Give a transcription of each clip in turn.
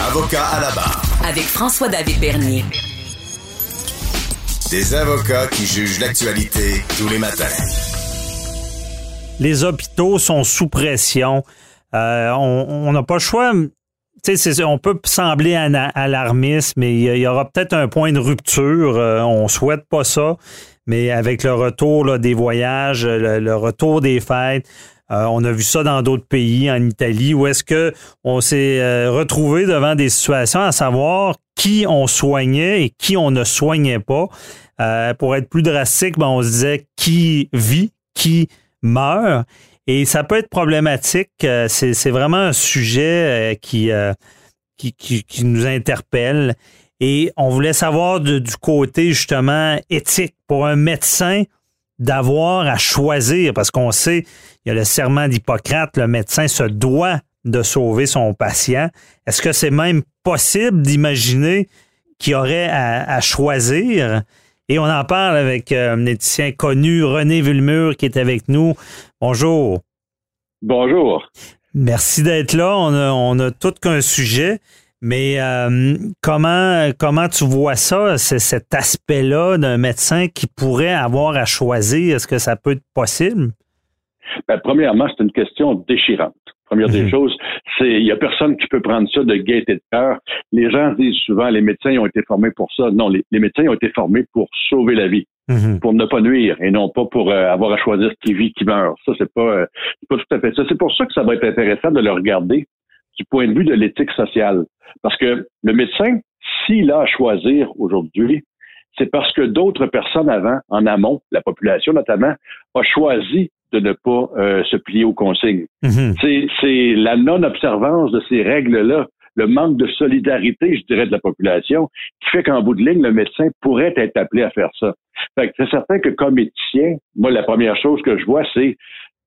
Avocat à la barre. Avec François-David Bernier. Des avocats qui jugent l'actualité tous les matins. Les hôpitaux sont sous pression. Euh, on n'a pas le choix. On peut sembler alarmiste, mais il y, aura peut-être un point de rupture. Euh, on souhaite pas ça, mais avec le retour des voyages, le, retour des fêtes, euh, on a vu ça dans d'autres pays, en Italie, où est-ce que on s'est euh, retrouvé devant des situations à savoir qui on soignait et qui on ne soignait pas. Pour être plus drastique, ben, on se disait qui vit, qui meurt. Et ça peut être problématique. C'est vraiment un sujet qui, qui, qui, nous interpelle. Et on voulait savoir du côté justement éthique pour un médecin d'avoir à choisir, parce qu'on sait, il y a le serment d'Hippocrate, le médecin se doit de sauver son patient. Est-ce que c'est même possible d'imaginer qu'il aurait à, choisir? Et on en parle avec euh, un éthicien connu, René Villemur, qui est avec nous. Bonjour. Bonjour. Merci d'être là. On a, on a tout qu'un sujet. Mais euh, comment comment tu vois ça, c'est cet aspect-là d'un médecin qui pourrait avoir à choisir? Est-ce que ça peut être possible? Ben, premièrement, c'est une question déchirante. Première des mhm. choses, c'est il y a personne qui peut prendre ça de gaieté de cœur. Les gens disent souvent les médecins ont été formés pour ça. Non, les, médecins ont été formés pour sauver la vie, mhm. pour ne pas nuire et non pas pour euh, avoir à choisir qui vit, qui meurt. Ça c'est pas euh, pas tout à fait ça. C'est pour ça que ça va être intéressant de le regarder du point de vue de l'éthique sociale. Parce que le médecin, s'il a à choisir aujourd'hui, c'est parce que d'autres personnes avant, en amont, la population notamment, a choisi de ne pas euh, se plier aux consignes. Mhm. C'est la non-observance de ces règles-là, le manque de solidarité, je dirais, de la population, qui fait qu'en bout de ligne, le médecin pourrait être appelé à faire ça. c'est certain que comme éthicien, moi, la première chose que je vois, c'est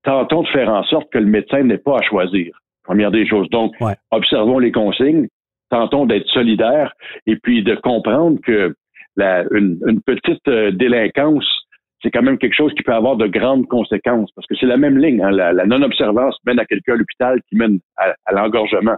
tentons de faire en sorte que le médecin n'ait pas à choisir. Première des choses. Donc, observons les consignes, tentons d'être solidaires et puis de comprendre que la, une, petite euh, délinquance, c'est quand même quelque chose qui peut avoir de grandes conséquences parce que c'est la même ligne. Hein, la, non-observance mène à quelqu'un à l'hôpital qui mène à, l'engorgement.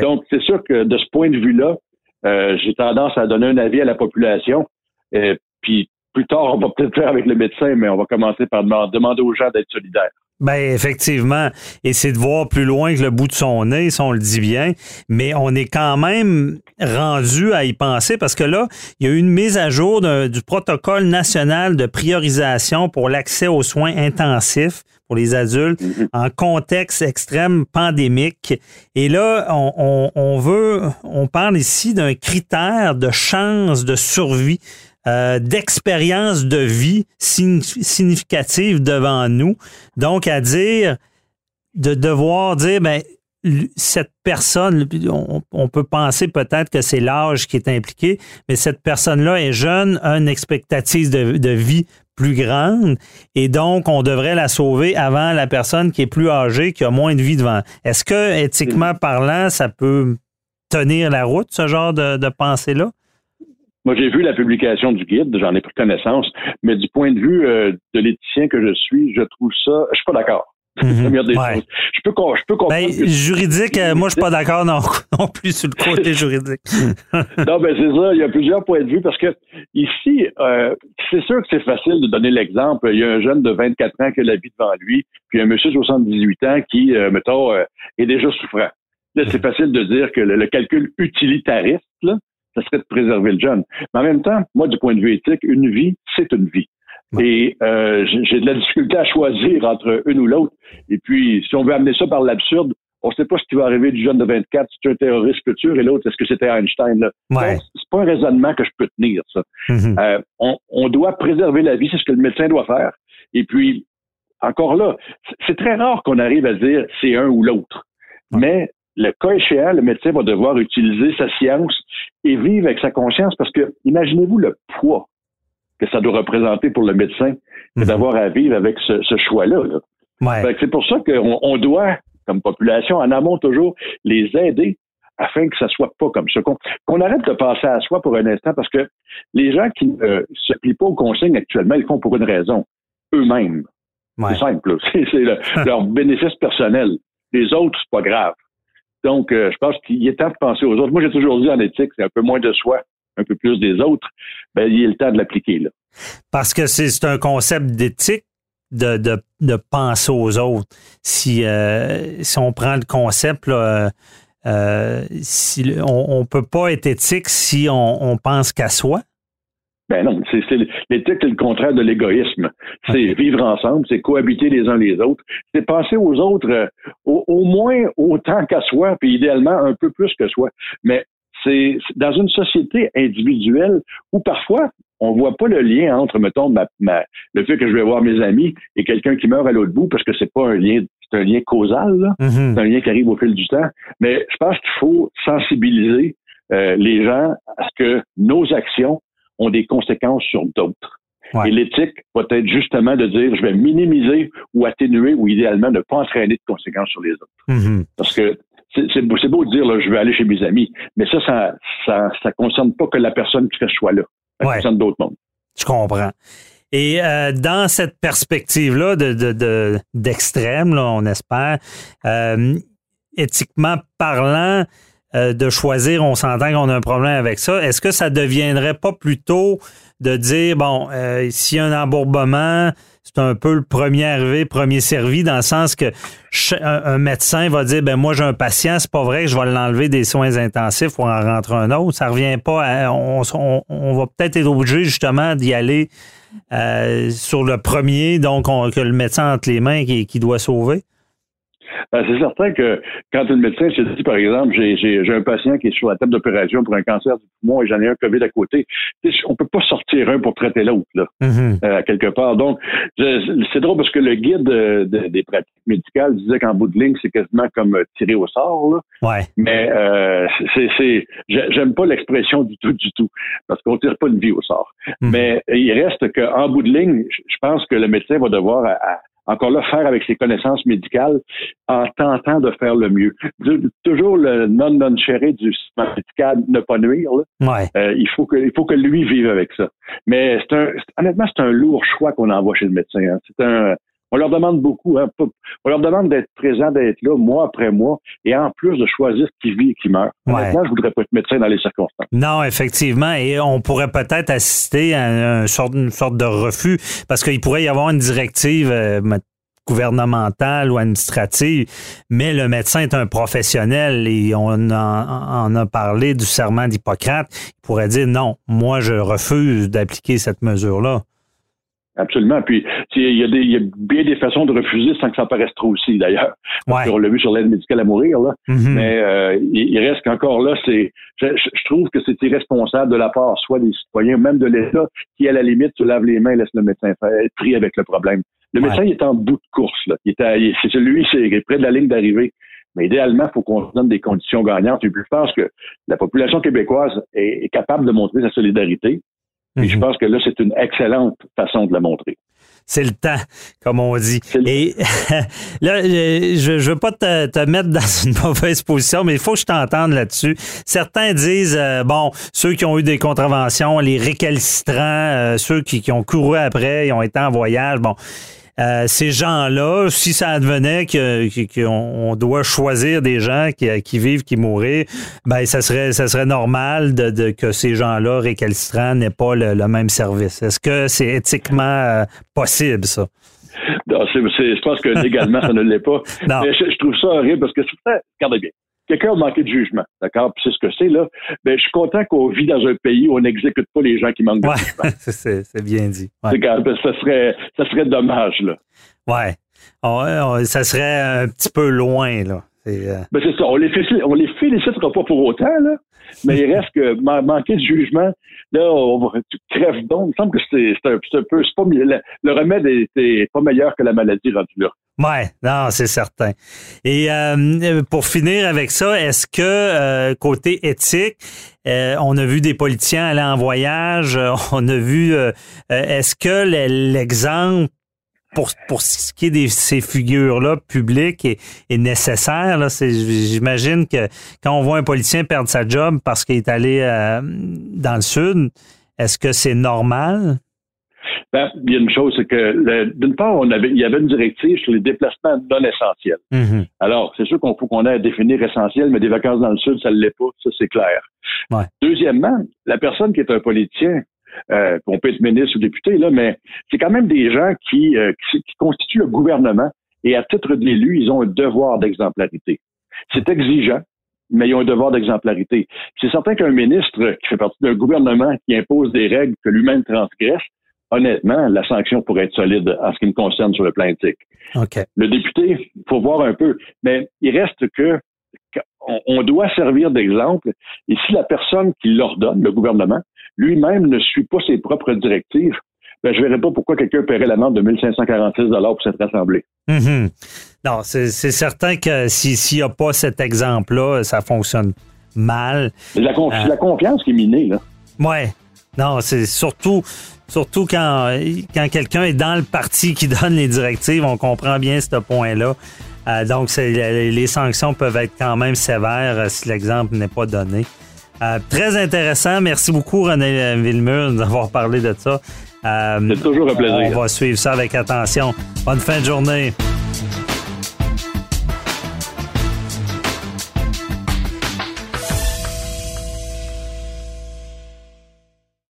Donc, c'est sûr que de ce point de vue-là, euh, j'ai tendance à donner un avis à la population. Et puis plus tard, on va peut-être faire avec le médecin, mais on va commencer par demander aux gens d'être solidaires. Ben effectivement, et c'est de voir plus loin que le bout de son nez, si on le dit bien, mais on est quand même rendu à y penser parce que là, il y a eu une mise à jour du protocole national de priorisation pour l'accès aux soins intensifs pour les adultes mm-hmm. en contexte extrême pandémique. Et là, on, on veut, on parle ici d'un critère de chance de survie euh, d'expérience de vie significative devant nous. Donc, à dire, de devoir dire, ben, cette personne, on, peut penser peut-être que c'est l'âge qui est impliqué, mais cette personne-là est jeune, a une expectative de, de, vie plus grande, et donc on devrait la sauver avant la personne qui est plus âgée, qui a moins de vie devant. Est-ce que, éthiquement parlant, ça peut tenir la route, ce genre de, de pensée-là? Moi, j'ai vu la publication du guide, j'en ai pris connaissance, mais du point de vue euh, de l'éthicien que je suis, je trouve ça, je suis pas d'accord. Mhm. Je peux, je peux comprendre. Ben, juridique, euh, moi, je suis pas d'accord non, non, plus sur le côté juridique. non, ben c'est ça. Il y a plusieurs points de vue parce que ici, euh, c'est sûr que c'est facile de donner l'exemple. Il y a un jeune de 24 ans qui a la vie devant lui, puis un monsieur de 78 ans qui, mettons, est déjà souffrant. Là, c'est facile de dire que le, le calcul utilitariste, là, ça serait de préserver le jeune. Mais en même temps, moi, du point de vue éthique, une vie, c'est une vie. Et euh, j'ai de la difficulté à choisir entre une ou l'autre. Et puis, si on veut amener ça par l'absurde, on ne sait pas ce qui va arriver du jeune de 24, si c'est un terroriste futur, et l'autre, est-ce que c'était Einstein? Là? Ouais. C'est pas un raisonnement que je peux tenir, ça. Mm-hmm. Euh, on, on, doit préserver la vie, c'est ce que le médecin doit faire. Et puis, encore là, c'est très rare qu'on arrive à dire c'est un ou l'autre. Mais le cas échéant, le médecin va devoir utiliser sa science et vivre avec sa conscience parce que imaginez-vous le poids que ça doit représenter pour le médecin mhm. d'avoir à vivre avec ce, choix-là. C'est pour ça qu'on on doit, comme population, en amont toujours, les aider afin que ça soit pas comme ça. Qu'on arrête de passer à soi pour un instant parce que les gens qui ne se plient pas aux consignes actuellement, ils font pour une raison. Eux-mêmes. C'est simple. C'est leur bénéfice personnel. Les autres, c'est pas grave. Donc, euh, je pense qu'il est temps de penser aux autres. Moi, j'ai toujours dit en éthique, c'est un peu moins de soi, un peu plus des autres. Ben, il est le temps de l'appliquer, là. Parce que c'est un concept d'éthique de, de, de, penser aux autres. Si, euh, si on prend le concept, là, euh, si, on ne peut pas être éthique si on, on pense qu'à soi. Ben non, c'est l'éthique, c'est le contraire de l'égoïsme. C'est vivre ensemble, c'est cohabiter les uns les autres, c'est penser aux autres euh, au, au, moins autant qu'à soi, puis idéalement un peu plus que soi. Mais c'est dans une société individuelle où parfois on voit pas le lien entre, mettons, ma, le fait que je vais voir mes amis et quelqu'un qui meurt à l'autre bout parce que c'est pas un lien, c'est un lien causal. Mm-hmm. c'est un lien qui arrive au fil du temps. Mais je pense qu'il faut sensibiliser euh, les gens à ce que nos actions ont des conséquences sur d'autres. Et l'éthique va être justement de dire je vais minimiser ou atténuer ou idéalement ne pas entraîner de conséquences sur les autres. Mm-hmm. Parce que c'est beau, de dire là, je vais aller chez mes amis, mais ça, ça, ça, ça concerne pas que la personne qui fait ce choix-là. Ça concerne d'autres mondes. Je comprends. Et euh, dans cette perspective-là de, d'extrême, là, on espère, euh, éthiquement parlant, euh, de choisir, on s'entend qu'on a un problème avec ça. Est-ce que ça deviendrait pas plutôt de dire, bon, euh, s'il y a un embourbement, c'est un peu le premier arrivé, premier servi, dans le sens que un, médecin va dire, ben moi j'ai un patient, c'est pas vrai que je vais l'enlever des soins intensifs pour en rentrer un autre. Ça revient pas à, on, va peut-être être obligé justement d'y aller euh, sur le premier, donc que le médecin entre les mains qui doit sauver. Ben, c'est certain que quand un médecin se dit, par exemple, j'ai un patient qui est sur la table d'opération pour un cancer du poumon et j'en ai un COVID à côté, on peut pas sortir un pour traiter l'autre, là, mm-hmm. euh, quelque part. Donc, c'est drôle parce que le guide des pratiques médicales disait qu'en bout de ligne, c'est quasiment comme euh, tirer au sort. Là. Ouais. Mais euh, c'est, j'aime pas l'expression du tout, du tout, parce qu'on tire pas une vie au sort. Mm-hmm. Mais il reste qu'en bout de ligne, je pense que le médecin va devoir à, encore là, faire avec ses connaissances médicales en tentant de faire le mieux. toujours le non-non chéré du système médical, ne pas nuire. Euh, il, faut que, il faut que lui vive avec ça. Mais c'est un, honnêtement, c'est un lourd choix qu'on envoie chez le médecin. Hein. C'est un, on leur demande beaucoup. Hein, on leur demande d'être présent, d'être là mois après mois, et en plus de choisir qui vit et qui meurt. Maintenant, je voudrais pas être médecin dans les circonstances. Non, effectivement, et on pourrait peut-être assister à une sorte, une sorte de refus, parce qu'il pourrait y avoir une directive. Euh, gouvernementale ou administrative, mais le médecin est un professionnel et on en, on a parlé du serment d'Hippocrate. Il pourrait dire non, moi je refuse d'appliquer cette mesure-là. Absolument. Puis il y, a des, il y a bien des façons de refuser sans que ça paraisse trop aussi, d'ailleurs. Ouais. On l'a vu sur l'aide médicale à mourir, là. Mm-hmm. Mais euh, il, reste qu'encore là, c'est je, je, trouve que c'est irresponsable de la part soit des citoyens, même de l'État, qui à la limite se lave les mains et laisse le médecin faire, être pris avec le problème. Le médecin il est en bout de course, là. Il est, c'est celui, c'est près de la ligne d'arrivée. Mais idéalement, il faut qu'on se donne des conditions gagnantes. Et puis, je pense que la population québécoise est, est capable de montrer sa solidarité. Et je mhm. pense que là, c'est une excellente façon de la montrer. C'est le temps, comme on dit. Et là, je ne veux pas te, mettre dans une mauvaise position, mais il faut que je t'entende là-dessus. Certains disent, euh, bon, ceux qui ont eu des contraventions, les récalcitrants, euh, ceux qui, qui, ont couru après, ils ont été en voyage, bon, euh, ces gens-là, si ça advenait qu'on doit choisir des gens qui, vivent, qui mourent, ben ça serait ça serait normal de, que ces gens-là récalcitrants n'aient pas le, même service. Est-ce que c'est éthiquement euh, possible ça? Non, je pense que légalement, ça ne l'est pas. Mais je, trouve ça horrible parce que, regardez bien, quelqu'un a manqué de jugement, d'accord? Puis c'est ce que c'est, là. Ben, je suis content qu'on vit dans un pays où on n'exécute pas les gens qui manquent de jugement. c'est bien dit. Ben, ça, serait, ça serait dommage, là. Ouais. ça serait un petit peu loin, là. C'est euh, ben, ça. On les, félicite, on les félicitera pas pour autant, là. Mais il reste que manquer de jugement, là, on tu crèves donc. Il me semble que c'est un, un, peu. Pas, le, le remède n'est pas meilleur que la maladie rendue là. Ouais, non, c'est certain. Et euh, pour finir avec ça, est-ce que euh, côté éthique, euh, on a vu des politiciens aller en voyage, on a vu, est-ce que l'exemple pour, pour ce qui est de ces figures-là publiques est, est nécessaire. J'imagine que quand on voit un politicien perdre sa job parce qu'il est allé dans le sud, est-ce que c'est normal? Ben, il y a une chose, c'est que d'une part, on avait, il y avait une directive sur les déplacements non essentiels. Mhm. Alors, c'est sûr qu'on faut qu'on ait à définir essentiel, mais des vacances dans le sud, ça ne l'est pas, ça c'est clair. Ouais. Deuxièmement, la personne qui est un politicien, euh, on peut être ministre ou député, là, mais c'est quand même des gens qui, euh, qui, qui constituent le gouvernement et à titre d'élu, ils ont un devoir d'exemplarité. C'est exigeant, mais ils ont un devoir d'exemplarité. C'est certain qu'un ministre qui fait partie d'un gouvernement qui impose des règles que lui-même transgresse, honnêtement, la sanction pourrait être solide en ce qui me concerne sur le plan éthique. Le député, il faut voir un peu, mais il reste que on doit servir d'exemple. Et si la personne qui l'ordonne, le gouvernement, lui-même ne suit pas ses propres directives, ben, je ne verrais pas pourquoi quelqu'un paierait l'amende de 1546 pour cette assemblée. Mhm. Non, c'est certain que s'il n'y a pas cet exemple-là, ça fonctionne mal. C'est la, Euh. la, confiance qui est minée, là. Ouais. Non, c'est surtout, surtout quand, quand quelqu'un est dans le parti qui donne les directives, on comprend bien ce point-là. Euh, donc, les sanctions peuvent être quand même sévères euh, si l'exemple n'est pas donné. Euh, très intéressant. Merci beaucoup, René Villemur, de nous avoir parlé de ça. C'est toujours un plaisir. On va suivre ça avec attention. Bonne fin de journée.